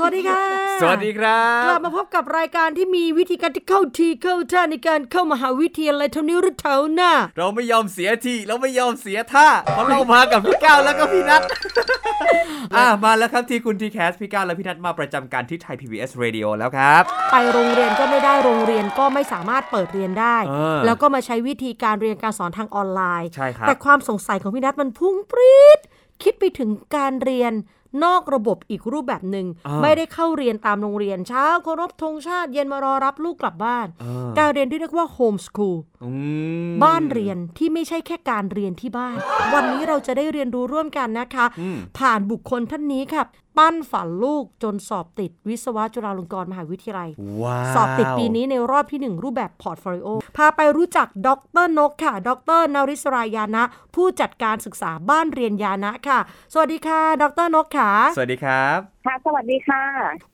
สวัสดีค่ะ สวัสดีครักลับบมาพบกับรายการที่มีวิธีการที่เข้าทีเข้าท่าในการเข้ามหาวิทยาลัยเท่านี้หรือเท่าหน้า เราไม่ยอมเสียทีเราไม่ยอมเสียท่าเพราะเรามากับพี่ก้าวแล้วก็พี่นัทอะมาแล้วครับที่คุณทีแคสพี่ก้าวและพี่นัทมาประจำการที่ไทย PBS Radio แล้วครับ ไปโรงเรียนก็ไม่ได้โรงเรียนก็ไม่สามารถเปิดเรียนได้เออแล้วก็มาใช้วิธีการเรียนการสอนทางออนไลน์ใช่ครับแต่ความสงสัยของพี่นัทมันพุ่งปรี๊ดคิดไปถึงการเรียน นอกระบบอีกรูปแบบหนึ่งอ่าไม่ได้เข้าเรียนตามโรงเรียนเช้าเคารพธงชาติเย็นมารอรับลูกกลับบ้านอ่าการเรียนที่เรียกว่าโฮมสคูลอืมบ้านเรียนที่ไม่ใช่แค่การเรียนที่บ้าน วันนี้เราจะได้เรียนรู้ร่วมกันนะคะอืมผ่านบุคคลท่านนี้ค่ะ ปั้นฝันลูกจนสอบติดวิศวะจุฬาลงกรณ์มหาวิทยาลัยว้าวสอบติดปีนี้ในรอบที่ 1 รูปแบบพอร์ตโฟลิโอ พาไปรู้จักดรนกค่ะ ดรนริศรายานะ ผู้จัดการศึกษาบ้านเรียนยานะค่ะ สวัสดีค่ะ ดรนกค่ะ สวัสดีครับ ค่ะ สวัสดีค่ะ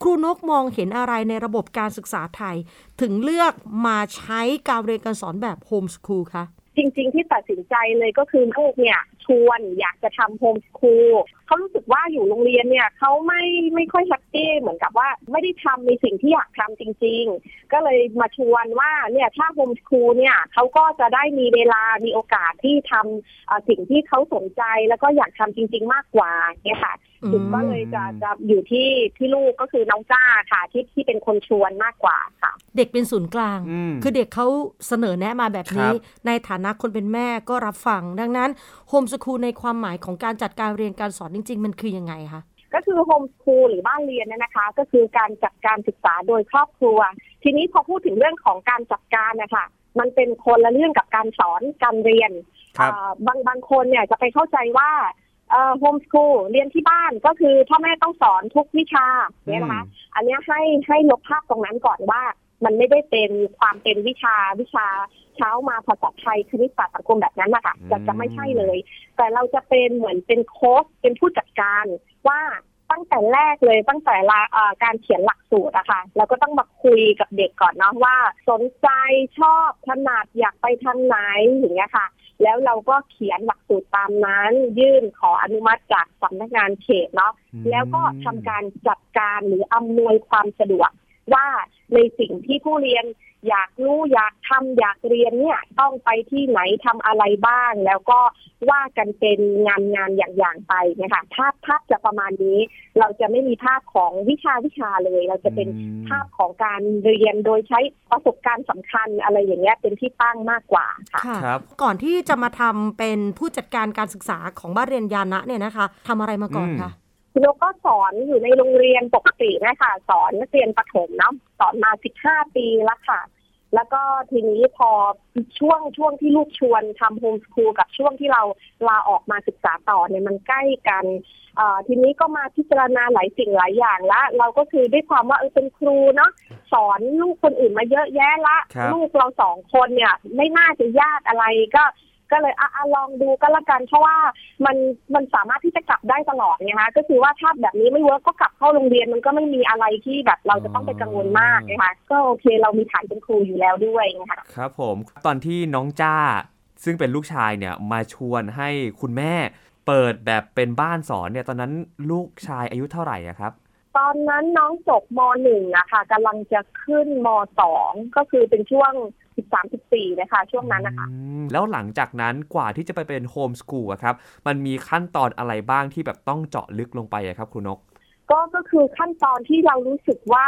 ครูนกมองเห็นอะไรในระบบการศึกษาไทย ถึงเลือกมาใช้การเรียนการสอนแบบ homeschool คะจริง ๆ ที่ตัดสินใจเลยก็คือลูกเนี่ย ชวน อยากจะทำ homeschool เขารู้สึกว่าอยู่โรงเรียนเนี่ยเขาไม่ไม่ค่อย happy เหมือนกับว่าไม่ได้ทำในสิ่งที่อยากทำจริง ๆ ก็เลยมาชวนว่าเนี่ยถ้า homeschool เนี่ยเขาก็จะได้มีเวลามีโอกาสที่ทำเอ่อสิ่งที่เขาสนใจแล้วก็อยากทำจริง ๆ มากกว่าเนี่ยค่ะ อืมจุดก็เลยจะจะอยู่ที่ที่ลูกก็คือน้องจ้าค่ะ ที่ที่เป็นคนชวนมากกว่าค่ะ เด็กเป็นศูนย์กลางอืมคือเด็กเขาเสนอแนะมาแบบนี้ครับในฐานะคนเป็นแม่ก็รับฟัง ดังนั้นโฮมสคูลในความหมายของการจัดการเรียนการสอนจริง ๆ มันคือยังไงคะก็คือโฮมสคูลหรือบ้านเรียนเนี่ยนะคะ ก็คือการจัดการศึกษาโดยครอบครัว ทีนี้พอพูดถึงเรื่องของการจัดการนะคะมันเป็นคนละเรื่องกับการสอนการเรียนครับอ่าบางบางคนเนี่ยจะไปเข้าใจว่า โฮมสคูลเรียนที่บ้านก็คือพ่อแม่ต้องสอนทุกวิชาเนี่ยนะคะ อันเนี้ยให้ให้ลบภาพตรงนั้นก่อนว่า มันไม่ได้เป็นความเป็นวิชาวิชาเช้ามาภาษาไทยคณิตศาสตร์สังคมแบบนั้นนะคะจะจะไม่ใช่เลย แต่เราจะเป็นเหมือนเป็นโค้ชเป็นผู้จัดการว่าตั้งแต่แรกเลยตั้งแต่ละเอ่อการเขียนหลักสูตรอะค่ะเราก็ต้องมาคุยกับเด็กก่อนเนาะว่า สนใจชอบถนัดอยากไปทางไหนอย่างเงี้ยค่ะ แล้วเราก็เขียนหลักสูตรตามนั้น ยื่นขออนุมัติจากสำนักงานเขตเนาะอืมแล้วก็ทำการจัดการหรืออำนวยความสะดวก ว่าในสิ่งที่ผู้เรียนอยากรู้อยากทำอยากเรียนเนี่ยต้องไปที่ไหนทำอะไรบ้าง แล้วก็ว่ากันเป็นงานงานอย่างๆไปนะคะภาพภาพจะประมาณนี้ เราจะไม่มีภาพของวิชาวิชาเลย เราจะเป็นอืมภาพของการเรียนโดยใช้ประสบการณ์สำคัญอะไรอย่างเงี้ยเป็นที่ตั้งมากกว่าค่ะค่ะครับ ก่อนที่จะมาทำเป็นผู้จัดการการศึกษาของบ้านเรียนยานะเนี่ยนะคะทำอะไรมาก่อนคะ คุณนกก็สอนอยู่ในโรงเรียนปกตินะคะสอนนักเรียนประถมเนาะสอนมา15ปีแล้วค่ะ แล้วก็ทีนี้พอช่วงช่วงที่ลูกชวนทำโฮมสคูลกับช่วงที่เราลาออกมาศึกษาต่อเนี่ยมันใกล้กันเอ่อทีนี้ก็มาพิจารณาหลายสิ่งหลายอย่างละเราก็คือด้วยความว่าเออเป็นครูเนาะสอนลูกคนอื่นมาเยอะแยะละครับลูกเราสองคนเนี่ย ไม่น่าจะยากอะไรก็ ก็เลยอะอะลองดูก็แล้วกันเพราะว่ามันมันสามารถที่จะกลับได้ตลอดไงคะก็คือว่าถ้าแบบนี้ไม่ work ก็กลับเข้าโรงเรียนมันก็ไม่มีอะไรที่แบบเราจะต้องไปกังวลมากนะคะก็โอเคเรามีฐานเป็นครูอยู่แล้วด้วยนะคะครับผมตอนที่น้องจ้า ซึ่งเป็นลูกชายเนี่ยมาชวนให้คุณแม่เปิดแบบเป็นบ้านสอนเนี่ยตอนนั้นลูกชายอายุเท่าไหร่อะครับตอนนั้นน้องจบมหนึ่งอะค่ะกำลังจะขึ้นมสองก็คือเป็นช่วง สิบสามสิบสี่นะคะช่วงนั้นนะคะอืมแล้วหลังจากนั้นกว่าที่จะไปเป็นโฮมสกูลอะครับ มันมีขั้นตอนอะไรบ้างที่แบบต้องเจาะลึกลงไปอะครับครูนก ก็ก็คือขั้นตอนที่เรารู้สึกว่า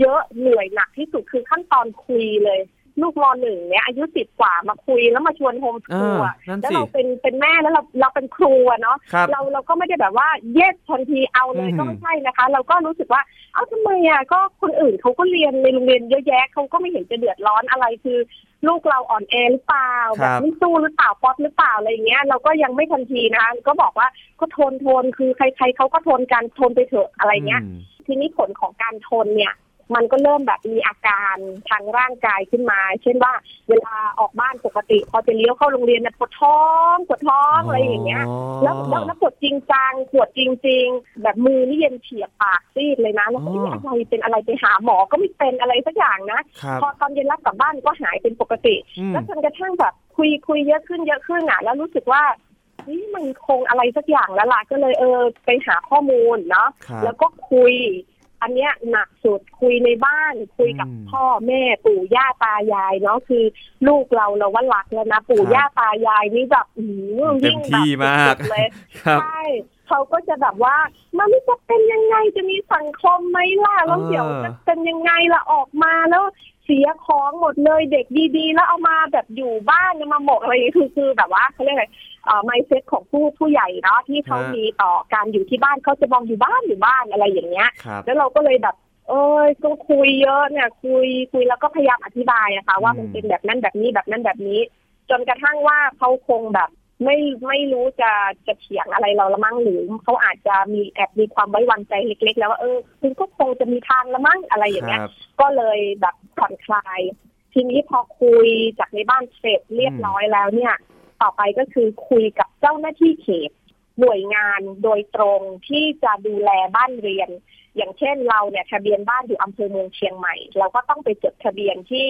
เยอะเหนื่อยหนักที่สุดคือขั้นตอนคุยเลย ลูกมหนึ่งเนี่ยอายุสิบกว่ามาคุยแล้วมาชวนโฮมสคูลเอออะนั่นแล้วสิเราเป็นเป็นแม่แล้วเราเราเป็นครูอะเนาะครับเราเราก็ไม่ได้แบบว่าเย็ดทันทีเอาเลยอืมก็ไม่ใช่นะคะ เราก็รู้สึกว่าเอ้าทำไมอะก็คนอื่นเขาก็เรียนในโรงเรียนเยอะแยะเขาก็ไม่เห็นจะเดือดร้อนอะไรคือ ลูกเราอ่อนแอหรือเปล่าคแบรับบไม่สู้หรือเปล่าป๊อตหรือเปล่าอะไรอย่างเงี้ยเราก็ยังไม่ทันทีนะคะก็บอกว่าก็ทนทนคือใครๆเขาก็ทนกันทนไปเถอะอะไรเงี้ยอืมทีนี้ผลของการทนเนี่ย มันก็เริ่มแบบมีอาการทางร่างกายขึ้นมา เช่นว่าเวลาออกบ้านปกติ พอจะเลี้ยวเข้าโรงเรียนเนี่ยปวดท้องปวดท้องอะไรอย่างเงี้ย แล้วแล้วแล้วปวดจริงจังปวดจริง ๆ แบบมือนี่เย็นเฉียบปากซีดเลยนะแล้วก็อ๋อเอ๊ะอะไรเป็นอะไรไปหาหมอก็ไม่เป็นอะไรสักอย่างนะครับพอตอนเย็นรับกลับบ้านก็หายเป็นปกติอืมแล้วจนกระทั่งแบบคุยคุยเยอะขึ้นเยอะขึ้นอะ แล้วรู้สึกว่านี่มันคงอะไรสักอย่างแล้วล่ะก็เลยเออไปหาข้อมูลเนาะครับแล้วก็คุย อันเนี้ยหนักสุดคุยในบ้านคุยกับอืมพ่อแม่ปู่ย่าตายายเนาะคือลูกเราเราว่ารักแล้วนะปู่ครับย่าตายายนี่แบบอืมเต็ยิ่มงที่แบบมากสุดๆเลยครับใช่เขาก็จะแบบว่ามันจะเป็นยังไงจะมีสังคมไหมล่ะแล้วเออเดี๋ยวจะเป็นยังไงล่ะออกมาแล้ว เสียของหมดเลยเด็กดีๆ แล้วเอามาแบบอยู่บ้านเนี่ยมาหมกอะไรอย่างเงี้ยคือคือแบบว่าเขาเรียกอะไรเอ่อ mindset ของผู้ผู้ใหญ่เนาะที่เขาฮะมีต่อการอยู่ที่บ้านเขาจะมองอยู่บ้านอยู่บ้านอะไรอย่างเงี้ยครับแล้วเราก็เลยแบบเอ้ยก็คุยเยอะเนี่ยคุยคุยแล้วก็พยายามอธิบายอะค่ะว่ามันอืมเป็นแบบนั้นแบบนี้แบบนั้นแบบนี้ จนกระทั่งว่าเขาคงแบบไม่ไม่รู้จะจะเถียงอะไรเราละมั้งหรือเขาอาจจะมีแอบมีความไว้วางใจเล็ก ๆ แล้วว่าเออคุณก็คงจะมีทางละมั้งอะไรอย่างเงี้ยครับก็เลยแบบผ่ อนคลาย ทีนี้พอคุยจากในบ้านเสร็จเรียบร้อยแล้วเนี่ย ต่อไปก็คือคุยกับเจ้าหน้าที่เขตหน่วยงานโดยตรงที่จะดูแลบ้านเรียน อย่างเช่นเราเนี่ยทะเบียนบ้านอยู่อำเภอเมืองเชียงใหม่ เราก็ต้องไปจดทะเบียนที่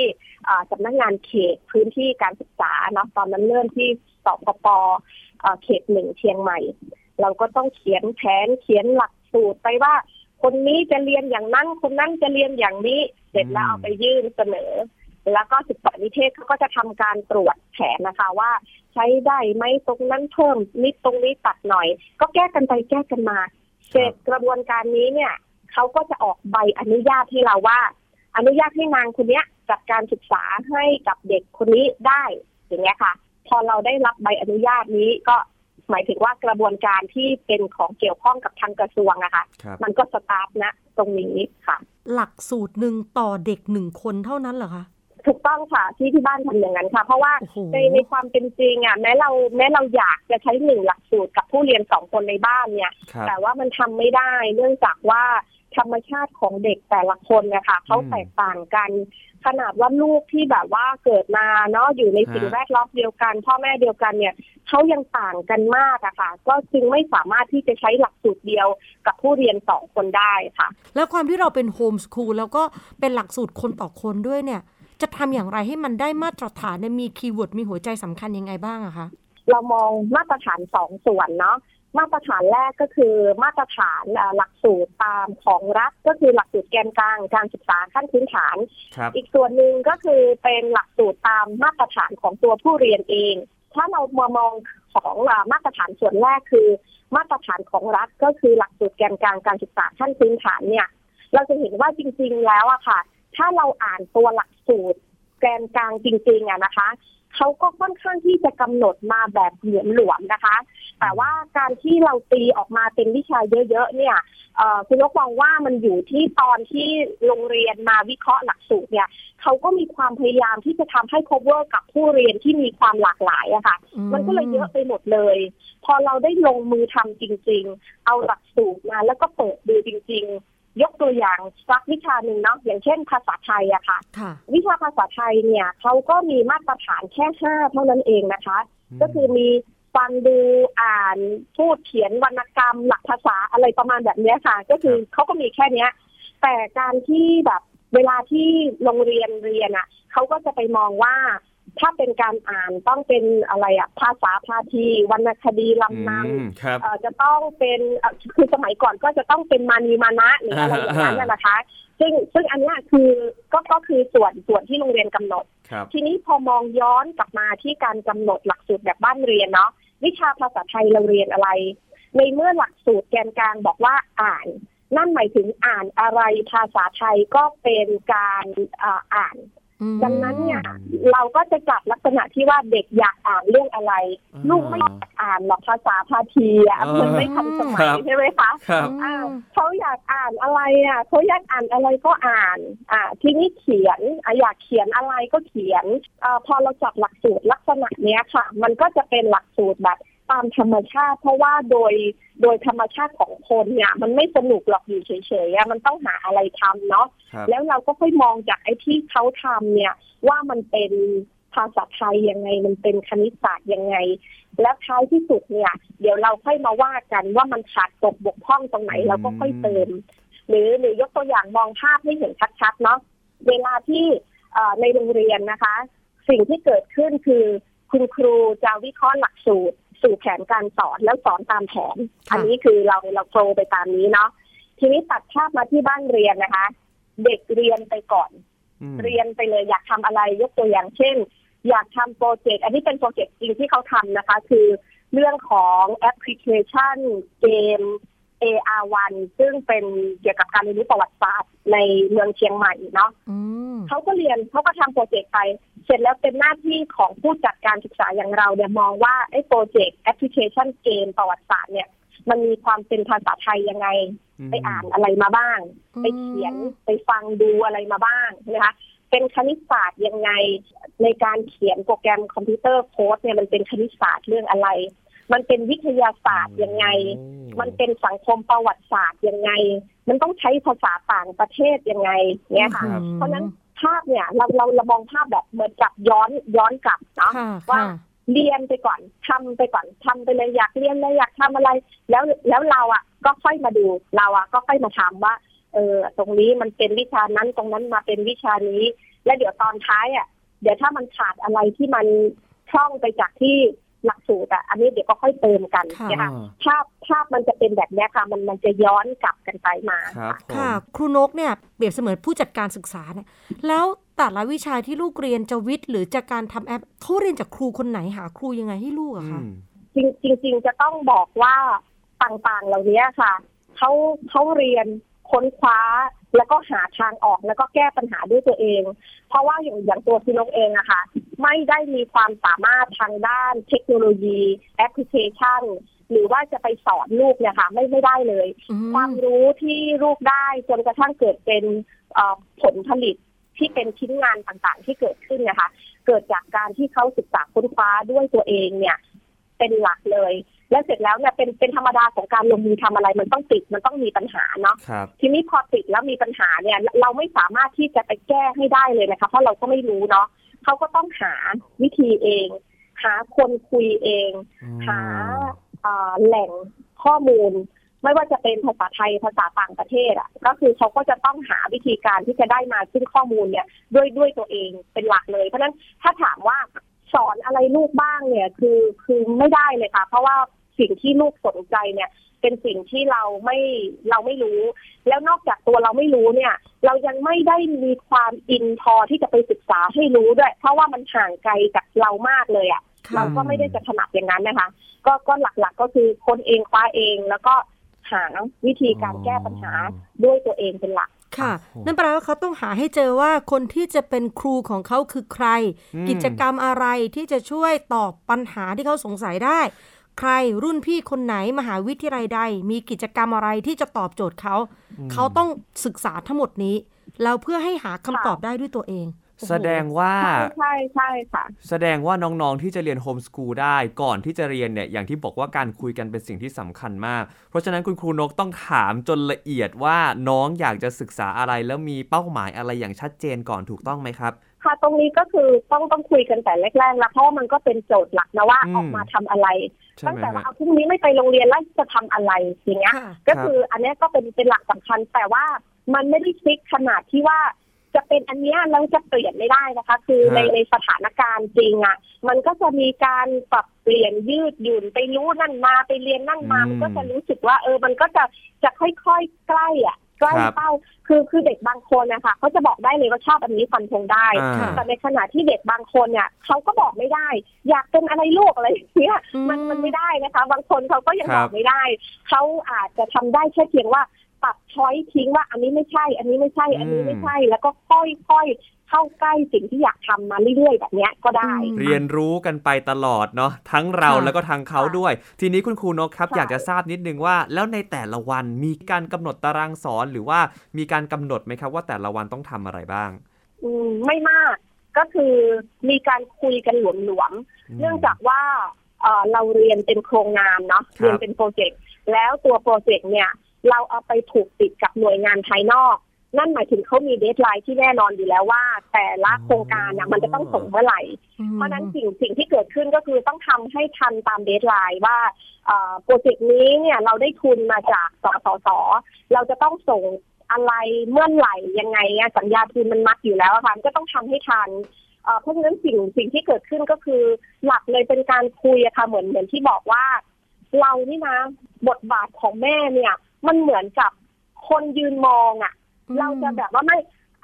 อ่าสำนักงานเขตพื้นที่การศึกษาเนาะตอนนั้นเริ่มที่สปปเขตหนึ่งเชียงใหม่ เราก็ต้องเขียนแผนเขียนหลักสูตรไปว่า คนนี้จะเรียนอย่างนั้น คนนั้นจะเรียนอย่างนี้ เสร็จแล้วเอาไปยื่นเสนอ แล้วก็ศึกษานิเทศเขาก็จะทำการตรวจแผนนะคะว่า ใช้ได้ไหมตรงนั้นเพิ่มนิดตรงนี้ตัดหน่อย ก็แก้กันไปแก้กันมา เสร็จกระบวนการนี้เนี่ยเขาก็จะออกใบอนุญาตให้เราว่า อนุญาตให้นางคนเนี้ยจัดการศึกษาให้กับเด็กคนนี้ได้อย่างเงี้ยค่ะ พอเราได้รับใบอนุญาตนี้ก็ หมายถึงว่ากระบวนการที่เป็นของเกี่ยวข้องกับทางกระทรวงอะค่ะครับมันก็สตาร์ทนะตรงนี้ค่ะ หลักสูตรหนึ่งต่อเด็กหนึ่งคนเท่านั้นเหรอคะถูกต้องค่ะที่ที่บ้านทำอย่างนั้นค่ะ เพราะว่าโอ้โหในในความเป็นจริงอะแม้เราแม้เราอยากจะใช้หนึ่งหลักสูตรกับผู้เรียนสองคนในบ้านเนี่ยครับแต่ว่ามันทำไม่ได้เนื่องจากว่าธรรมชาติของเด็กแต่ละคนนะคะเขาอืมแตกต่างกัน ขนาดว่าลูกที่แบบว่าเกิดมาเนาะอยู่ในสิ่งฮะแวดล้อมเดียวกัน พ่อแม่เดียวกันเนี่ยเขายังต่างกันมากอะค่ะ ก็จึงไม่สามารถที่จะใช้หลักสูตรเดียวกับผู้เรียนสองคนได้ค่ะ แล้วความที่เราเป็น homeschool แล้วก็เป็นหลักสูตรคนต่อคนด้วยเนี่ย จะทำอย่างไรให้มันได้มาตรฐานเนี่ยมี keyword มีหัวใจสำคัญยังไงบ้างอะคะเรามองมาตรฐานสองส่วนเนาะ มาตรฐานแรกก็คือมาตรฐานเอ่อหลักสูตรตามของรัฐก็คือหลักสูตรแกนกลางการศึกษาขั้นพื้นฐานครับอีกส่วนหนึ่งก็คือเป็นหลักสูตรตามมาตรฐานของตัวผู้เรียนเอง ถ้าเรามามองของอ่ามาตรฐานส่วนแรกคือ มาตรฐานของรัฐก็คือหลักสูตรแกนกลางการศึกษาขั้นพื้นฐานเนี่ย เราจะเห็นว่าจริง ๆ แล้วอะค่ะ ถ้าเราอ่านตัวหลักสูตรแกนกลางจริงๆอะนะคะเขาก็ค่อนข้างที่จะกำหนดมาแบบเหลหลวมๆนะคะ แต่ว่าการที่เราตีออกมาเป็นวิชาเยอะๆเนี่ยเอ่อคุณนกมองว่ามันอยู่ที่ตอนที่โรงเรียนมาวิเคราะห์หลักสูตรเนี่ยเขาก็มีความพยายามที่จะทำให้ cover กับผู้เรียนที่มีความหลากหลายอะค่ะอืมมันก็เลยเยอะไปหมดเลย พอเราได้ลงมือทำจริง ๆ เอาหลักสูตรมาแล้วก็เปิดดูจริง ๆ ยกตัวอย่างสักวิชาหนึ่งเนาะอย่างเช่นภาษาไทยอะค่ะค่ะวิชาภาษาไทยเนี่ยเขาก็มีมาตรฐานแค่ห้าเท่านั้นเองนะคะ ก็คือมี ฟังดูอ่านพูดเขียนวรรณกรรม หลักภาษาอะไรประมาณแบบเนี้ยค่ะ ก็คือเขาก็มีแค่เนี้ย แต่การที่แบบเวลาที่โรงเรียนเรียนอะเขาก็จะไปมองว่าถ้าเป็นการอ่านต้องเป็นอะไรอะภาษาพาทีวรรณคดีลำนำอืมครับเอ่อจะต้องเป็นเอ่อคือสมัยก่อนก็จะต้องเป็นมานีมานะหรืออะไรอย่างนั้นนะนะคะ ซึ่งซึ่งอันเนี้ยคือก็ก็คือส่วนส่วนที่โรงเรียนกำหนดครับทีนี้พอมองย้อนกลับมาที่การกำหนดหลักสูตรแบบบ้านเรียนเนาะ วิชาภาษาไทยเราเรียนอะไร ในเมื่อหลักสูตรแกนกลางบอกว่าอ่าน นั่นหมายถึงอ่านอะไรภาษาไทยก็เป็นการอ่าน ดังนั้นเนี่ยเราก็จะจัดลักษณะที่ว่าเด็กอยากอ่านเรื่องอะไรอ่าลูกไม่อยากอ่านหรอกภาษาพาทีอะอ่ามัมันไม่ทันสมัครัยบใช่ไหมคะครับอ้าวเขาอยากอ่านอะไรอะเขาอยากอ่านอะไรก็อ่าน อ่าทีนี้เขียนอะอยากเขียนอะไรก็เขียนอ่าพอเราจัดหลักสูตรลักษณะเนี้ยค่ะ มันก็จะเป็นหลักสูตรแบบ ตามธรรมชาติ เพราะว่าโดยโดยธรรมชาติของคนเนี่ย มันไม่สนุกหรอกอยู่เฉยๆอะมันต้องหาอะไรทำเนาะครับแล้วเราก็ค่อยมองจากไอ้ที่เขาทำเนี่ย ว่ามันเป็นภาษาไทยยังไงมันเป็นคณิตศาสตร์ยังไง แล้วท้ายที่สุดเนี่ย เดี๋ยวเราค่อยมาว่ากันว่ามันขาดตกบกพร่องตรงไหนเราก็ค่อยเติม หรือหรือยกตัวอย่างมองภาพให้เห็นชัดๆเนาะเวลาที่เอ่อในโรงเรียนนะคะ สิ่งที่เกิดขึ้นคือคุณครูจะวิเคราะห์หลักสูตร สู่แผนการสอนแล้วสอนตามแผนค่ะอันนี้คือเราเราโฟลว์ไปตามนี้เนาะทีนี้ตัดภาพมาที่บ้านเรียนนะคะ เด็กเรียนไปก่อนอืมเรียนไปเลยอยากทำอะไรยกตัวอย่างเช่น อยากทำ project อันนี้เป็น project จริงที่เขาทำนะคะ คือเรื่องของแอปพลิเคชันเกม AR1 ซึ่งเป็นเกี่ยวกับการเรียนรู้ประวัติศาสตร์ในเมืองเชียงใหม่เนาะอืมเขาก็เรียนเขาก็ทำ project ไป เสร็จแล้วเป็นหน้าที่ของผู้จัดการศึกษาอย่างเราเนี่ยมองว่าไอ้ project แอปพลิเคชันเกมประวัติศาสตร์เนี่ย มันมีความเป็นภาษาไทยยังไง ไปอ่านอะไรมาบ้างอืมไปเขียนไปฟังดูอะไรมาบ้างนะคะเป็นคณิตศาสตร์ยังไงในการเขียนโปรแกรมคอมพิวเตอร์โค้ดเนี่ยมันเป็นคณิตศาสตร์เรื่องอะไร มันเป็นวิทยาศาสตร์ยังไง มันเป็นสังคมประวัติศาสตร์ยังไง มันต้องใช้ภาษาต่างประเทศยังไงเนี่ยค่ะครับเพราะฉะนั้น ภาพเนี่ยเราเราเรามองภาพแบบเหมือนกับย้อนย้อนกลับเนาะค่ะว่าค่ะเรียนไปก่อนทำไปก่อนทำไปเลยอยากเรียนเลยอยากทำอะไร แล้วแล้วเราอะ ก็ค่อยมาดูเราอะ ก็ค่อยมาถามว่า เออ ตรงนี้มันเป็นวิชานั้นตรงนั้นมาเป็นวิชานี้ แล้วเดี๋ยวตอนท้ายอะ เดี๋ยวถ้ามันขาดอะไรที่มันพร่องไปจากที่หลักสูตรอะอันนี้เดี๋ยวก็ค่อยเติมกันค่ะนะคะภาพ ภาพมันจะเป็นแบบเนี้ยค่ะ มันมันจะย้อนกลับกันไปมาครับผมค่ะ ครูนกเนี่ยเปรียบเสมือนผู้จัดการศึกษาเนี่ยแล้วแต่ละวิชาที่ลูกเรียนจะวิทย์หรือจะการทำแอปเขาเรียนจากครูคนไหนหาครูยังไงให้ลูกอะคะอืมจริงจริงๆจะต้องบอกว่าต่างๆเหล่านี้ค่ะเขาเขาเรียน ค้นคว้า แล้วก็หาทางออกแล้วก็แก้ปัญหาด้วยตัวเอง เพราะว่าอย่างอย่างตัวพี่นกเองอะค่ะ ไม่ได้มีความสามารถทางด้านเทคโนโลยีแอปพลิเคชันหรือว่าจะไปสอนลูกเนี่ยค่ะไม่ไม่ได้เลยอืมความรู้ที่ลูกได้จนกระทั่งเกิดเป็นเอ่อผลผลิตที่เป็นชิ้นงานต่างๆ ที่เกิดขึ้นนะคะ เกิดจากการที่เขาศึกษาค้นคว้าด้วยตัวเองเนี่ย เป็นหลักเลย และเสร็จแล้วเนี่ยเป็นเป็นธรรมดาของการลงมือทำอะไรมันต้องติดมันต้องมีปัญหาเนาะครับทีนี้พอติดแล้วมีปัญหาเนี่ยเราไม่สามารถที่จะไปแก้ให้ได้เลยนะคะเพราะเราก็ไม่รู้เนาะเขาก็ต้องหาวิธีเอง หาคนคุยเอง หาเอ่อแหล่งข้อมูล ไม่ว่าจะเป็นภาษาไทยภาษาต่างประเทศอะ ก็คือเขาก็จะต้องหาวิธีการที่จะได้มาซึ่งข้อมูลเนี่ยด้วยด้วยตัวเองเป็นหลักเลย เพราะฉะนั้นถ้าถามว่าสอนอะไรลูกบ้างเนี่ย คือคือไม่ได้เลยค่ะ เพราะว่า สิ่งที่ลูกสนใจเนี่ย เป็นสิ่งที่เราไม่เราไม่รู้ แล้วนอกจากตัวเราไม่รู้เนี่ย เรายังไม่ได้มีความอินพอที่จะไปศึกษาให้รู้ด้วย เพราะว่ามันห่างไกลจากเรามากเลยอะค่ะเราก็ไม่ได้จะถนัดอย่างนั้นนะคะ ก็ก็หลักๆก็คือคนเองคว้าเองแล้วก็หาวิธีการแก้ปัญหาด้วยตัวเองเป็นหลักค่ะโอ้โหนั่นแปลว่าเขาต้องหาให้เจอว่าคนที่จะเป็นครูของเขาคือใครอืมกิจกรรมอะไรที่จะช่วยตอบปัญหาที่เขาสงสัยได้ ใครรุ่นพี่คนไหนมหาวิทยาลัยใด มีกิจกรรมอะไรที่จะตอบโจทย์เขา เขาต้องศึกษาทั้งหมดนี้แล้วเพื่อให้หาคำตอบได้ด้วยตัวเอง แสดงว่าใช่ใช่ใช่ค่ะ แสดงว่าน้องๆที่จะเรียนโฮมสกูลได้ก่อนที่จะเรียนเนี่ยอย่างที่บอกว่าการคุยกันเป็นสิ่งที่สำคัญมาก เพราะฉะนั้นคุณครูนกต้องถามจนละเอียดว่าน้องอยากจะศึกษาอะไรแล้วมีเป้าหมายอะไรอย่างชัดเจนก่อนถูกต้องไหมครับ ค่ะตรงนี้ก็คือต้องต้องคุยกันแต่แรกๆแล้วเพราะว่ามันก็เป็นโจทย์หลักนะว่าอืมออกมาทำอะไรใช่ตั้งไหมแต่ว่าฮะเอาพรุ่งนี้ไม่ไปโรงเรียนแล้วจะทำอะไรอย่างเงี้ยค่ะก็คืออันเนี้ยก็เป็นเป็นหลักสำคัญ แต่ว่ามันไม่ได้ฟิกขนาดที่ว่าจะเป็นอันเนี้ยแล้วจะเปลี่ยนไม่ได้นะคะ คือฮะในในสถานการณ์จริงอะ มันก็จะมีการปรับเปลี่ยนยืดหยุ่นไปรู้นั่นมาไปเรียนนั่นมามันก็จะรู้สึกว่า เออมันก็จะจะค่อยๆใกล้อะ ใกล้ครับเป้าคือคือเด็กบางคนนะคะเขาจะบอกได้เลยว่าชอบอันนี้ฟันธงได้อ่าค่ะแต่ในขณะที่เด็กบางคนเนี่ยเขาก็บอกไม่ได้ อยากเป็นอะไรลูกอะไรอย่างเงี้ยอืมมันมันไม่ได้นะคะ บางคนเขาก็ยังครับบอกไม่ได้เขาอาจจะทำได้แค่เพียงว่า ตัดช้อยทิ้งว่าอันนี้ไม่ใช่ อันนี้ไม่ใช่ อันนี้ไม่ใช่ แล้วก็ค่อยๆเข้าใกล้สิ่งที่อยากทำมาเรื่อยๆแบบเนี้ยก็ได้อืมเรียนรู้กันไปตลอดเนาะทั้งเราค่ะแล้วก็ทางเขาด้วย ทีนี้คุณครูนกครับใช่อยากจะทราบนิดนึงว่า แล้วในแต่ละวันมีการกำหนดตารางสอนหรือว่ามีการกำหนดไหมครับว่าแต่ละวันต้องทำอะไรบ้าง อืมไม่มากก็คือมีการคุยกันหลวมๆเนื่องจากว่าเอ่อเราเรียนเป็นโครงงานเนาะครับเรียนเป็น project แล้วตัว project เนี่ย เราเอาไปผูกติดกับหน่วยงานภายนอก นั่นหมายถึงเขามี deadline ที่แน่นอนอยู่แล้วว่า แต่ละโครงการน่ะมันจะต้องส่งเมื่อไหร่ เพราะฉะนั้นสิ่งสิ่งที่เกิดขึ้นก็คือต้องทำให้ทันตาม deadline ว่าเอ่อ project นี้เนี่ยเราได้ทุนมาจากสสสเราจะต้องส่งอะไรเมื่อไหร่ยังไงอะสัญญาทุนมันมัดอยู่แล้วอะค่ะมันก็ต้องทำให้ทันเอ่อเพราะฉะนั้นสิ่งสิ่งที่เกิดขึ้นก็คือ หลักเลยเป็นการคุยอะค่ะเหมือนเหมือนที่บอกว่า เรานี่นะ บทบาทของแม่เนี่ย มันเหมือนกับคนยืนมองอะอืมเราจะแบบว่าไม่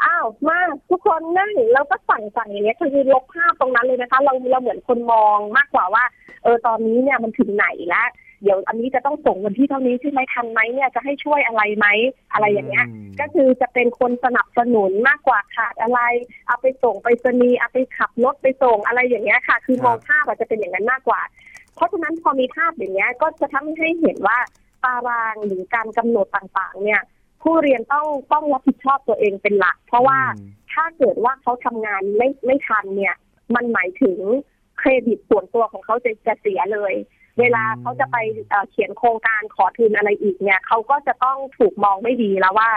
อ้าวมาทุกคนนั่งแล้วก็สั่งสั่งอย่างเงี้ยคือลบภาพตรงนั้นเลยนะคะ เราเราเหมือนคนมองมากกว่าว่า เออตอนนี้เนี่ยมันถึงไหนแล้วเดี๋ยวอันนี้จะต้องส่งวันที่เท่านี้ใช่ไหมทันไหมเนี่ยจะให้ช่วยอะไรไหมอะไรอย่างเงี้ย ก็คือจะเป็นคนสนับสนุนมากกว่าขาดอะไร เอาไปส่งไปสนีย์เอาไปขับรถไปส่งอะไรอย่างเงี้ยค่ะ คือครับมองภาพอาจจะเป็นอย่างนั้นมากกว่า เพราะฉะนั้นพอมีภาพอย่างเงี้ย ก็จะทำให้เห็นว่า ตารางหรือการกำหนดต่างๆ เนี่ย ผู้เรียนต้องต้องรับผิดชอบตัวเองเป็นหลัก เพราะว่าอืมถ้าเกิดว่าเขาทำงานไม่ไม่ทันเนี่ย มันหมายถึงเครดิตส่วนตัวของเขาจะจะเสียเลย เวลาเขาจะไปเอ่อเขียนโครงการขอทุนอะไรอีกเนี่ยเขาก็จะต้องถูกมองไม่ดีแล้วว่า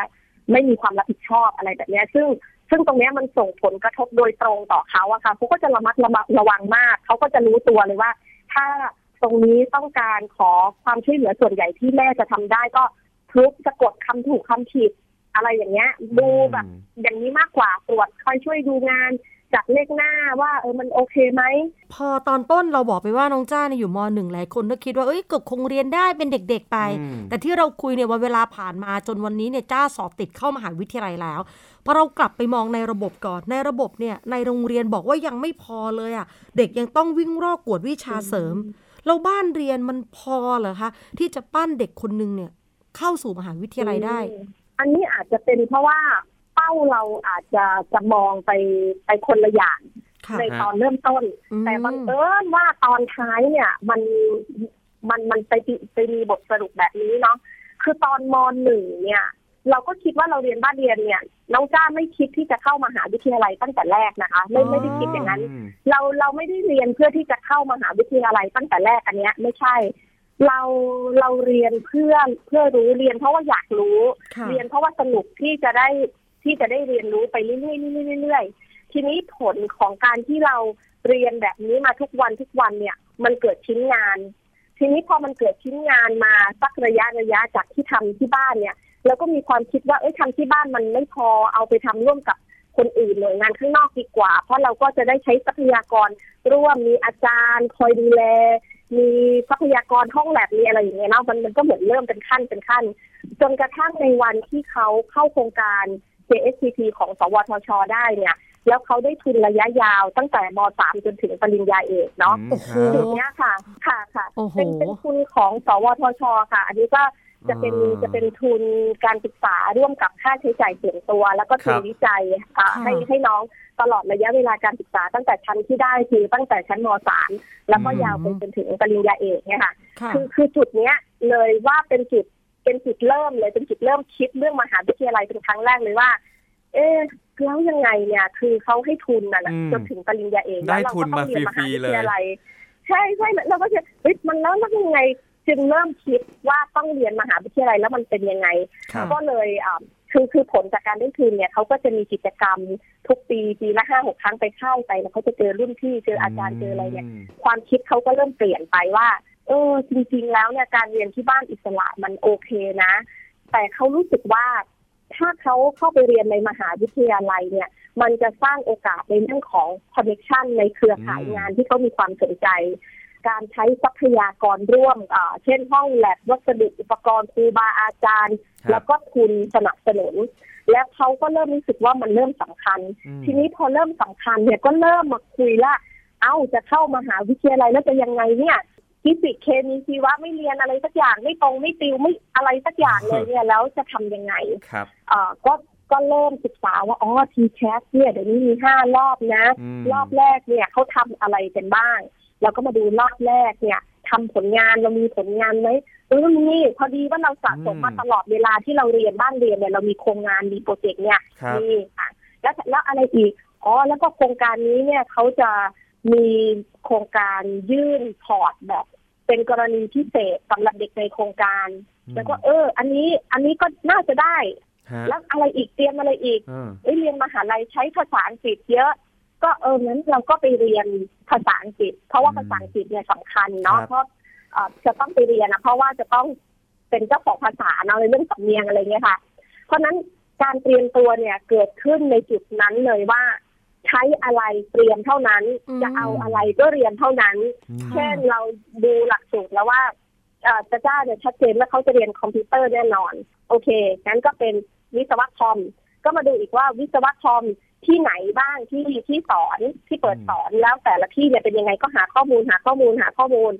ไม่มีความรับผิดชอบอะไรแบบเนี้ยซึ่งซึ่งตรงเนี้ยมันส่งผลกระทบโดยตรงต่อเขาอะค่ะเขาก็จะระมัดระวังระวังมาก เขาก็จะรู้ตัวเลยว่า ถ้า ตรงนี้ต้องการขอความช่วยเหลือส่วนใหญ่ที่แม่จะทำได้ก็ทุกสะกดคำถูกคำผิดอะไรอย่างเงี้ย ดูแบบอย่างนี้มากกว่าตรวจคอยช่วยดูงานจัดเลขหน้าว่าเออมันโอเคไหม พอตอนต้นเราบอกไปว่าน้องจ้าเนี่ยอยู่มหนึ่งหลายคนก็คิดว่าเอ้ยก็คงเรียนได้เป็นเด็กๆไปอืมแต่ที่เราคุยเนี่ยวันเวลาผ่านมาจนวันนี้เนี่ยจ้าสอบติดเข้ามหาวิทยาลัยแล้วพอเรากลับไปมองในระบบก่อนในระบบเนี่ยในโรงเรียนบอกว่ายังไม่พอเลยอะเด็กยังต้องวิ่งรอกกวดวิชาเสริม แล้วบ้านเรียนมันพอเหรอคะที่จะปั้นเด็กคนนึงเนี่ย เข้าสู่มหาวิทยาลัยได้ อันนี้อาจจะเป็นเพราะว่าเป้าเราอาจจะจะมองไปไปคนละอย่างค่ะในตอนเริ่มต้นอืมแต่บังเอิญว่าตอนท้ายเนี่ย มันมันมันไปติไปมีบทสรุปแบบนี้เนาะคือตอนมหนึ่งเนี่ย เราก็คิดว่าเราเรียนบ้านเรียนเนี่ยน้องจ้าไม่คิดที่จะเข้ามหาวิทยาลัยตั้งแต่แรกนะคะ ไม่ไม่ได้คิดอย่างนั้นอืมเราเราไม่ได้เรียนเพื่อที่จะเข้ามหาวิทยาลัยตั้งแต่แรกอันเนี้ย ไม่ใช่ เราเราเรียนเพื่อเพื่อรู้เรียนเพราะว่าอยากรู้ค่ะเรียนเพราะว่าสนุกที่จะได้ที่จะได้เรียนรู้ไปเรื่อยๆเรื่อยๆทีนี้ผลของการที่เราเรียนแบบนี้มาทุกวันทุกวันเนี่ย มันเกิดชิ้นงาน ทีนี้พอมันเกิดชิ้นงานมาสักระยะระยะจากที่ทำที่บ้านเนี่ย เราก็มีความคิดว่าเอ้ยทำที่บ้านมันไม่พอเอาไปทำร่วมกับคนอื่นหน่วยงานข้างนอกดีกว่า เพราะเราก็จะได้ใช้ทรัพยากรร่วมมีอาจารย์คอยดูแล มีทรัพยากรห้องแลบมีอะไรอย่างเงี้ยเนาะมันมันก็เหมือนเริ่มเป็นขั้นเป็นขั้น จนกระทั่งในวันที่เขาเข้าโครงการ JSCP ของสวทช ได้เนี่ยแล้วเขาได้ทุนระยะยาวตั้งแต่ม .3 จนถึงปริญญาเอกเนาะอืมโอ้โหครับจุดเนี้ยค่ะ ค่ะค่ะโอ้โหเป็นเป็นทุนของสวทช ค่ะ อันนี้ก็ จะเป็นอ่าจะเป็นทุนการศึกษาร่วมกับค่าใช้จ่ายส่วนตัว แล้วก็ทุนครับวิจัยอ่าค่ะให้ให้น้องตลอดระยะเวลาการศึกษาตั้งแต่ชั้นที่ได้คือตั้งแต่ชั้นม .3 แล้วก็ยาวไปจนถึงปริญญาเอกเนี่ยค่ะค่ะ คือคือจุดเนี้ยเลยว่าเป็นจุดเป็นจุดเริ่มเลยเป็นจุดเริ่มคิดเรื่องมหาวิทยาลัยเป็นครั้งแรกเลยว่า เอ๊ะแล้วยังไงเนี่ยคือเขาให้ทุนน่ะนะอืมจนถึงปริญญาเอกได้แล้วเราทุนก็ต้มาองเรียนมฟรีหาๆวิเลทยยาลัยใช่ใช่เราก็จะเฮ้ยมันแล้วแล้วยังไง จึงเริ่มคิดว่าต้องเรียนมหาวิทยาลัยแล้วมันเป็นยังไงครับก็เลยอ่าคือคือผลจากการได้ทุนเนี่ยเขาก็จะมีกิจกรรมทุกปีปีละห้าหกครั้งไปเข้าไปแล้วเขาจะเจอรุ่นพี่เจออาจารย์เจออะไรเนี่ยมความคิดเขาก็เริ่มเปลี่ยนไปว่า เออจริง ๆ แล้วเนี่ยการเรียนที่บ้านอิสระมันโอเคนะ แต่เขารู้สึกว่าถ้าเขาเข้าไปเรียนในมหาวิทยาลัยเนี่ย มันจะสร้างโอกาสในเรื่องของคอนเนคชันในเครือข่ายอืมงานที่เขามีความสนใจ การใช้ทรัพยากรร่วมอ่าเช่นห้องแลบวัสดุอุปกรณ์ครูบาอาจารย์ครับแล้วก็ทุนสนับสนุน และเขาก็เริ่มรู้สึกว่ามันเริ่มสำคัญอืมทีนี้พอเริ่มสำคัญเนี่ยก็เริ่มมาคุยละเอ้าจะเข้ามหาวิทยาลัยแล้วจะยังไงเนี่ยฟิสิกส์เคมีชีวะไม่เรียนอะไรสักอย่างไม่ตรงไม่ติวไม่อะไรสักอย่างเลยเนี่ยแล้วจะทำยังไงครับเอ่อก็ก็เริ่มศึกษาว่าอ๋อทีแคสเนี่ยเดี๋ยวนี้มีห้ารอบนะอืมรอบแรกเนี่ยเขาทำอะไรกันบ้าง เราก็มาดูรอบแรกเนี่ยทำผลงานเรามีผลงานไหมเออมีพอดีว่าเราสะสมมาตลอดเวลาที่เราเรียนบ้านเรียนเนี่ยเรามีโครงงานมีโปรเจกต์เนี่ยครับมีค่ะแล้วแล้วอะไรอีกอ๋อแล้วก็โครงการนี้เนี่ยเขาจะมีโครงการยื่นพอร์ตแบบเป็นกรณีพิเศษสำหรับเด็กในโครงการ แล้วก็เออ อันนี้อันนี้ก็น่าจะได้ฮะแล้วอะไรอีกเตรียมอะไรอีกอ่าเอ้ยเรียนมหาลัยใช้ภาษาอังกฤษเยอะ ก็เออนั้นเราก็ไปเรียนภาษาอังกฤษ เพราะว่าภาษาอังกฤษเนี่ยสำคัญเนาะเพราะเอ่อจะต้องไปเรียนนะเพราะว่าจะต้องเป็นเจ้าของภาษาเนาะในเรื่องสำเนียงอะไรเงี้ยค่ะ เพราะฉะนั้นการเตรียมตัวเนี่ยเกิดขึ้นในจุดนั้นเลยว่า ใช้อะไรเตรียมเท่านั้นอืมจะเอาอะไรก็เรียนเท่านั้นอืมค่ะเช่นเราดูหลักสูตรแล้วว่าเอ่อจะจ้าเนี่ยชัดเจนว่าเขาจะเรียนคอมพิวเตอร์แน่นอน โอเคงั้นก็เป็นวิศวะคอม ก็มาดูอีกว่าวิศวะคอม ที่ไหนบ้างที่ที่สอนที่เปิดสอนแล้วแต่ละที่เนี่ยเป็นยังไงก็หาข้อมูลหาข้อมูลหาข้อมูล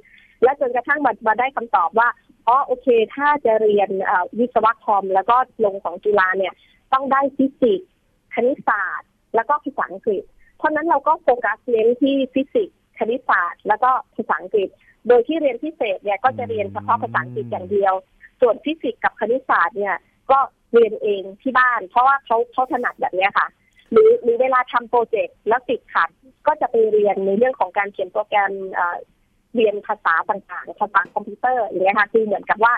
แล้วจนกระทั่งมามาได้คำตอบว่าอ๋อโอเค ถ้าจะเรียนเอ่อวิศวะคอม แล้วก็ลงของจุฬาเนี่ย ต้องได้ฟิสิกส์คณิตศาสตร์ แล้วก็ภาษาอังกฤษ เพราะฉะนั้นเราก็โฟกัสเน้นที่ฟิสิกส์คณิตศาสตร์ แล้วก็ภาษาอังกฤษ โดยที่เรียนพิเศษเนี่ยก็จะเรียนเฉพาะภาษาอังกฤษอย่างเดียว ส่วนฟิสิกส์กับคณิตศาสตร์เนี่ยก็เรียนเองที่บ้าน เพราะว่าเขาเขาถนัดแบบเนี้ยค่ะ หรือหรือเวลาทำโปรเจกต์แล้วติดขัดก็จะไปเรียนในเรื่องของการเขียนโปรแกรมเอ่อเรียนภาษาต่างๆภาษาคอมพิวเตอร์อย่างเงี้ยค่ะคือเหมือนกับว่า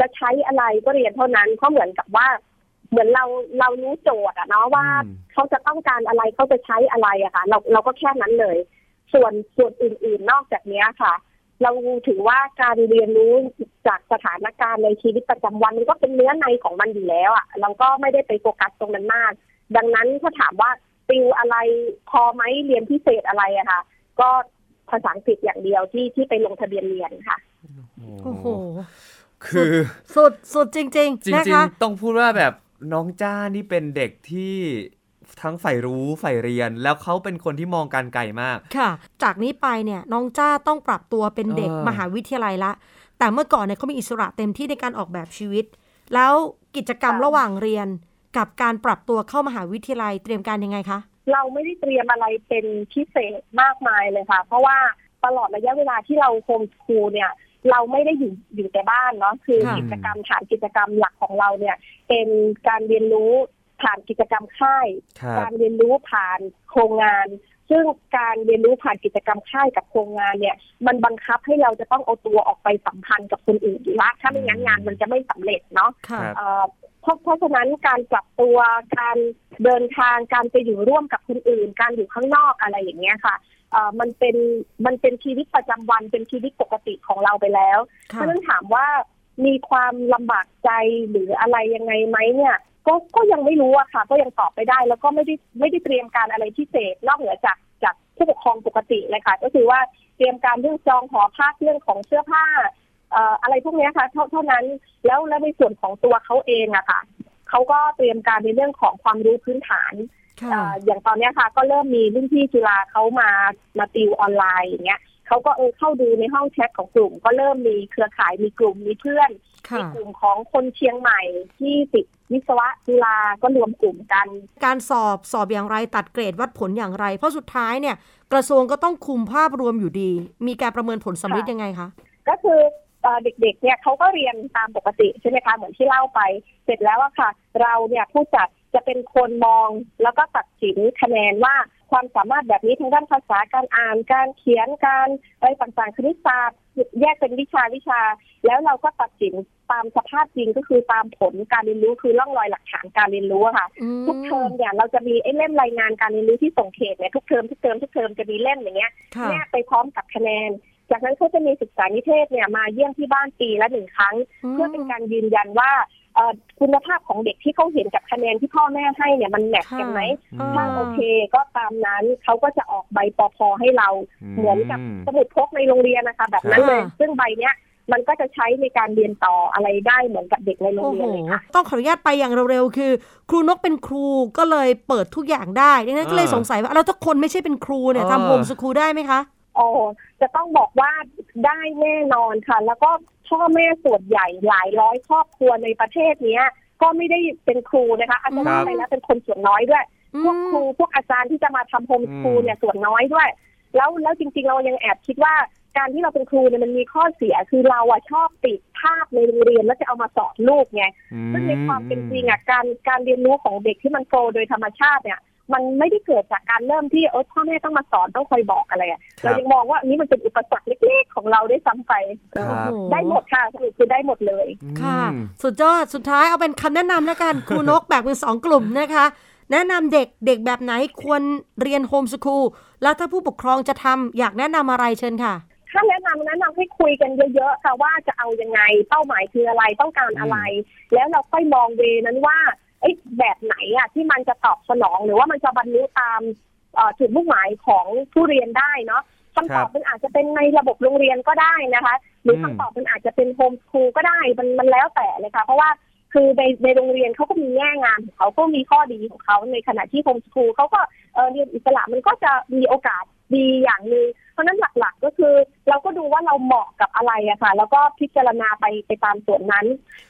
จะใช้อะไรก็เรียนเท่านั้นเพราะเหมือนกับว่า เหมือนเราเรารู้โจทย์อะเนาะว่าอืมเขาจะต้องการอะไรเขาจะใช้อะไรอะค่ะ เราเราก็แค่นั้นเลย ส่วนส่วนอื่นๆนอกจากเนี้ยค่ะ เราถือว่าการเรียนรู้จากสถานการณ์ในชีวิตประจำวันมันก็เป็นเนื้อในของมันอยู่แล้วอะเราก็ไม่ได้ไปโฟกัสตรงนั้นมาก ดังนั้นถ้าถามว่าติวอะไรพอไหมเรียนพิเศษอะไรอะค่ะก็ภาษาอังกฤษอย่างเดียวที่ที่ไปลงทะเบียนเรียนค่ะโอ้โหคือสุดสุดจริงจๆนะริงคะๆต้องพูดว่าแบบน้องจ้านี่เป็นเด็กที่ทั้งใฝ่รู้ใฝ่เรียนแล้วเขาเป็นคนที่มองการไกลมาก ค่ะ จากนี้ไปเนี่ยน้องจ้าต้องปรับตัวเป็นเด็กเออมหาวิทยาลัยละ แต่เมื่อก่อนเนี่ยเขามีอิสระเต็มที่ในการออกแบบชีวิต แล้วกิจกรรมค่ะระหว่างเรียน กับการปรับตัวเข้ามหาวิทยาลัยเตรียมการยังไงคะ เราไม่ได้เตรียมอะไรเป็นพิเศษมากมายเลยค่ะ เพราะว่าตลอดระยะเวลาที่เราโฮมสคูลเนี่ย เราไม่ได้อยู่อยู่แต่บ้านเนาะคือค่ะกิจกรรมฐานกิจกรรมหลักของเราเนี่ย เป็นการเรียนรู้ผ่านกิจกรรมค่ายครับการเรียนรู้ผ่านโครงงาน ซึ่งการเรียนรู้ผ่านกิจกรรมค่ายกับโครงงานเนี่ย มันบังคับให้เราจะต้องเอาตัวออกไปสัมพันธ์กับคนอื่นอยู่ละถ้าไม่งั้นงานมันจะไม่สำเร็จเนาะค่ะครับ เอ่อเพราะเพราะฉะนั้นการปรับตัวการเดินทางการไปอยู่ร่วมกับคนอื่น การอยู่ข้างนอกอะไรอย่างเงี้ยค่ะเอ่อมันเป็นมันเป็นชีวิตประจำวันเป็นชีวิตปกติของเราไปแล้วเพค่ะราะฉะนั้นถามว่ามีความลำบากใจหรืออะไรยังไงไหมเนี่ย ก็ก็ยังไม่รู้อะค่ะ ก็ยังตอบไปได้ แล้วก็ไม่ได้ไม่ได้เตรียมการอะไรพิเศษนอกเหนือจากจากผู้ปกครองปกติเลยค่ะ ก็คือว่าเตรียมการเรื่องจองหอพักเรื่องของเสื้อผ้าเอ่ออะไรพวกเนี้ยค่ะ เท่าเท่านั้นแล้วแล้วในส่วนของตัวเขาเองอะค่ะเขาก็เตรียมการในเรื่องของความรู้พื้นฐานค่ะเอ่ออย่างตอนเนี้ยค่ะ ก็เริ่มมีรุ่นพี่จุฬาเขามามาติวออนไลน์อย่างเงี้ยเขาก็เออเข้าดูในห้องแชทของกลุ่ม ก็เริ่มมีเครือข่ายมีกลุ่มมีเพื่อนค่ะมีกลุ่มของคนเชียงใหม่ที่ติดวิศวะจุฬาก็รวมกลุ่มกัน การสอบสอบอย่างไรตัดเกรดวัดผลอย่างไร เพราะสุดท้ายเนี่ย กระทรวงก็ต้องคุมภาพรวมอยู่ดี มีการประเมินผลสำลิดค่ะยังไงคะก็คือ เอ่อเด็กๆเนี่ยเขาก็เรียนตามปกติใช่ไหมคะเหมือนที่เล่าไป เสร็จแล้วอะค่ะ เราเนี่ยผู้จัดจะเป็นคนมองแล้วก็ตัดสินคะแนนว่าความสามารถแบบนี้ทางด้านภาษาการอ่านการเขียนการอะไรต่างๆคณิตศาสตร์แยกเป็นวิชาวิชา แล้วเราก็ตัดสินตามสภาพจริงก็คือตามผลการเรียนรู้คือร่องรอยหลักฐานการเรียนรู้อะค่ะอืมทุกเทอมเนี่ยเราจะมีไอ้เล่มรายงานการเรียนรู้ที่ส่งเขตเนี่ยทุกเทอมทุกเทอมทุกเทอมจะมีเล่มอย่างเงี้ยค่ะแนบไปพร้อมกับคะแนน จากนั้นเขาจะมีศึกษานิเทศเนี่ยมาเยี่ยมที่บ้านปีละหนึ่งครั้ง เพื่อเป็นการยืนยันว่าเอ่อคุณภาพของเด็กที่เขาเห็นกับคะแนนที่พ่อแม่ให้เนี่ยมันแมทกันไหมอืมถ้าโอเคก็ตามนั้นเขาก็จะออกใบปพให้เราเหมือนกับสมุดพกในโรงเรียนนะคะ แบบนั้นเลย ซึ่งใบเนี้ยมันก็จะใช้ในการเรียนต่ออะไรได้เหมือนกับเด็กในโรงโอ้เรีโหยนเลยค่ะต้องขออนุญาตไปอย่างเร็วๆคือ ครูนกเป็นครูก็เลยเปิดทุกอย่างได้ดังนั้นก็เลยเออสงสัยว่าแล้วถ้าคนไม่ใช่เป็นครูเนี่ยเออทำโฮมสคูลได้ไหมคะเอโอ้จะต้องบอกว่าได้แน่นอนค่ะ แล้วก็พ่อแม่ส่วนใหญ่หลายร้อยครอบครัวในประเทศเนี้ย ก็ไม่ได้เป็นครูนะคะ อาจจะว่าไปแล้วเป็นคนส่วนน้อยด้วย พวกครูพวกอาจารย์ที่จะมาทำโฮมสคูลเนี่ยส่วนน้อยด้วย แล้วแล้วจริง ๆ เรายังแอบคิดว่าการที่เราเป็นครูเนี่ยมันมีข้อเสียคือเราอะชอบติดภาพในโรงเรียนแล้วจะเอามาสอนลูกไงซึ่งในความเป็นจริงอะการการเรียนรู้ของเด็กที่มันโตโดยธรรมชาติเนี่ย มันไม่ได้เกิดจากการเริ่มที่เออพ่อแม่ต้องมาสอนต้องคอยบอกอะไรอะครับเรายังมองว่าอันนี้มันเป็นอุปสรรคเล็กๆของเราได้ซ้ำไปเออครับโอ้โหได้หมดค่ะสรุปคือได้หมดเลยค่ะอืมสุดยอดสุดท้ายเอาเป็นคำแนะนำแล้วกันครูนกแบ่งเป็นสองกลุ่มนะคะ แนะนำเด็กเด็กแบบไหนควรเรียนโฮมสคูลแล้วถ้าผู้ปกครองจะทำอยากแนะนำอะไรเชิญค่ะถ้าแนะนำแนะนำให้คุยกันเยอะๆค่ะว่าจะเอายังไงเป้าหมายคืออะไรต้องการอะไร แล้วเราค่อยมองเวนั้นว่า เอ้ยแบบไหนอะที่มันจะตอบสนอง หรือว่ามันจะบรรลุตามเอ่อจุดมุ่งหมายของผู้เรียนได้เนาะคำตอบมันอาจจะเป็นในระบบโรงเรียนก็ได้นะคะ หรือคำตอบมันอาจจะเป็นโฮมสคูลก็ได้มันมันแล้วแต่เลยค่ะเพราะว่าคือในในโรงเรียนเขาก็มีแง่งานของเขาก็มีข้อดีของเขาในขณะที่โฮมสคูลเขาก็เอ่อเรียนอิสระมันก็จะมีโอกาส ดีอย่างหนึ่งเพราะฉะนั้นหลักๆก็คือ เราก็ดูว่าเราเหมาะกับอะไรอะค่ะ แล้วก็พิจารณาไปไปตามส่วนนั้น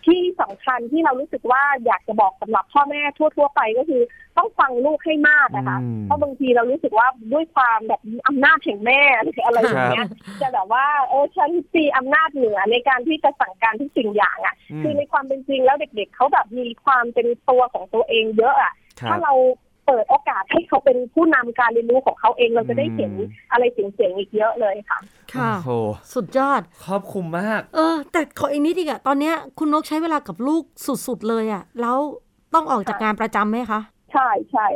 ที่สำคัญที่เรารู้สึกว่าอยากจะบอกสำหรับพ่อแม่ทั่ว ๆ ไปก็คือ ต้องฟังลูกให้มากนะคะอืมเพราะบางทีเรารู้สึกว่าด้วยความแบบอำนาจแห่งแม่หรืออะไรอย่างเงี้ยจะแบบว่าเออฉันตีอำนาจเหนือในการที่จะสั่งการทุกสิ่งอย่างอะมคือในความเป็นจริงแล้วเด็ก ๆเขาแบบมีความเป็นตัวของตัวเองเยอะอะครัถ้าบเรา เปิดโอกาสให้เขาเป็นผู้นำการเรียนรู้ของเขาเองเราจะได้เห็นอืมอะไรเจ๋งๆอีกเยอะเลยค่ะ ค่ะโอ้โหสุดยอดครอบคลุมมาก เออ แต่ขออีกนิดอีกอะตอนเนี้ยคุณนกใช้เวลากับลูกสุดๆเลยอะแล้วต้องออกจากงานประจำไหมคะ ใช่ใช่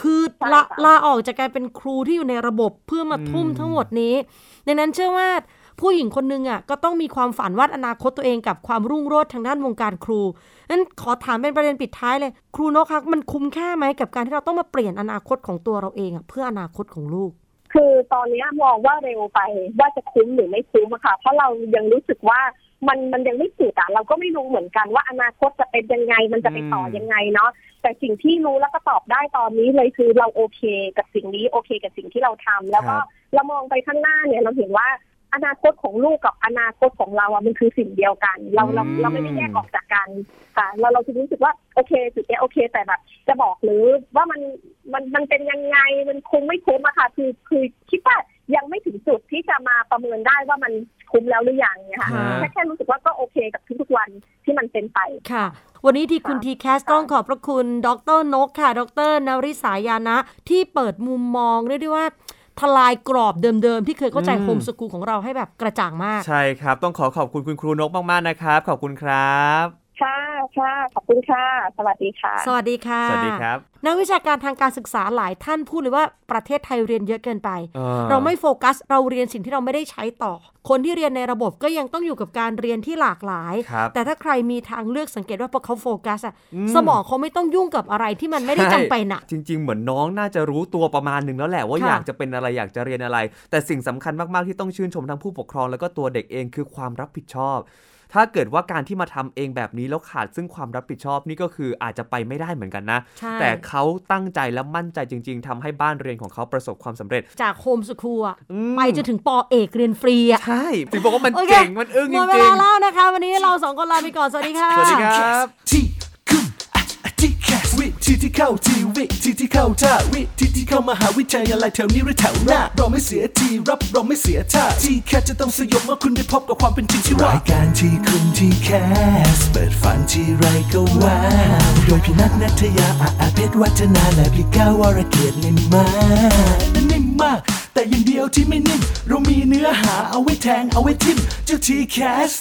คือใช่ลาค่ะลาออกจากการเป็นครูที่อยู่ในระบบเพื่อมาทุ่มอืมทั้งหมดนี้ดังนั้นเชื่อว่า ผู้หญิงคนนึงอะก็ต้องมีความฝันวาดอนาคตตัวเองกับความรุ่งโรจน์ทางด้านวงการครูนั้นขอถามเป็นประเด็นปิดท้ายเลย ครูนกคะมันคุ้มค่าไหมกับการที่เราต้องมาเปลี่ยนอนาคตของตัวเราเองอะเพื่ออนาคตของลูก คือตอนเนี้ยมองว่าเร็วไปว่าจะคุ้มหรือไม่คุ้มอะค่ะ เพราะเรายังรู้สึกว่ามันมันยังไม่สุดอะเราก็ไม่รู้เหมือนกันว่าอนาคตจะเป็นยังไง มันจะไปต่อยังไงเนาะแต่สิ่งที่รู้แล้วก็ตอบได้ตอนนี้เลยคือเราโอเคกับสิ่งนี้โอเคกับสิ่งที่เราทำแล้วก็ครับเรามองไปข้างหน้าเนี่ยเราเห็นว่า อนาคตของลูกกับอนาคตของเราอะมันคือสิ่งเดียวกัน เราเราเราไม่ได้แยกออกจากกันค่ะ เราเราจะรู้สึกว่าโอเคจุดเนี้ยโอเค แต่แบบ จะบอกหรือว่ามันมันมันเป็นยังไงมันคุ้มไม่คุ้มอะค่ะ คือคือคิดว่ายังไม่ถึงจุดที่จะมาประเมินได้ว่ามันคุ้มแล้วหรือยังเนี่ยค่ะค่ะแค่แค่รู้สึกว่าก็โอเคกับทุกๆวันที่มันเป็นไปค่ะ วันนี้ที่คุณค่ะทีแคสต้องขอบพระคุณ ดรนกค่ะ ดรนริสายานะ ที่เปิดมุมมองเรียกได้ว่า ทลายกรอบเดิมๆ ที่เคยเข้าใจอืมโฮมสกูลของเราให้แบบกระจ่างมาก ใช่ครับ ต้องขอขอบคุณคุณครูนกมากๆนะครับ ขอบคุณครับ ค่ะ ค่ะ ขอบคุณค่ะ สวัสดีค่ะ สวัสดีค่ะ สวัสดีครับ นักวิชาการทางการศึกษาหลายท่านพูดเลยว่าประเทศไทยเรียนเยอะเกินไปออเราไม่โฟกัส เราเรียนสิ่งที่เราไม่ได้ใช้ต่อ คนที่เรียนในระบบก็ยังต้องอยู่กับการเรียนที่หลากหลายครับแต่ถ้าใครมีทางเลือกสังเกตว่าพอเขาโฟกัสอะอืมสมองเขาไม่ต้องยุ่งกับอะไรที่มันไม่ได้จำเป็นอะจริง ๆ เหมือนน้องน่าจะรู้ตัวประมาณหนึ่งแล้วแหละว่าค่ะอยากจะเป็นอะไรอยากจะเรียนอะไร แต่สิ่งสำคัญมากๆที่ต้องชื่นชมทั้งผู้ปกครองแล้วก็ตัวเด็กเองคือความรับผิดชอบ ถ้าเกิดว่าการที่มาทำเองแบบนี้แล้วขาดซึ่งความรับผิดชอบนี่ก็คืออาจจะไปไม่ได้เหมือนกันนะใช่แต่เขาตั้งใจและมั่นใจจริง ๆทำให้บ้านเรียนของเขาประสบความสำเร็จ จากโฮมสคูลอะอืมไปจนถึงปอเอกเรียนฟรีอะใช่ถึงบอกว่ามันโอเคเจ๋งมันอึ้งหจมดเวริลางแล้วนะคะ วันนี้เราสองคนลาไปก่อน สวัสดีค่ะ สวัสดีครับ ที่คุณอะอะที่แคสวิธีที่เข้าทีวิธีที่เข้าท่าวิธีที่เข้ามหาวิทยาลัยแถวนี้หรือแถวหน้าเราไม่เสียทีรับเราไม่เสียท่าที่แคสจะต้องสยบเมื่อคุณได้พบกับความเป็นจริงที่ว่ารายการที่คุณที่แคสเปิดฝันที่ไรก็ว้าวโดยพี่นัทนัทยาอาอาเพชรวัฒนาและพี่ก้าววรเกียรตินิ่มมากนิ่มมาก แต่อย่างเดียวที่ไม่นิ่ม เรามีเนื้อหาเอาไว้แทงเอาไว้ทิมเจ้าทีแคส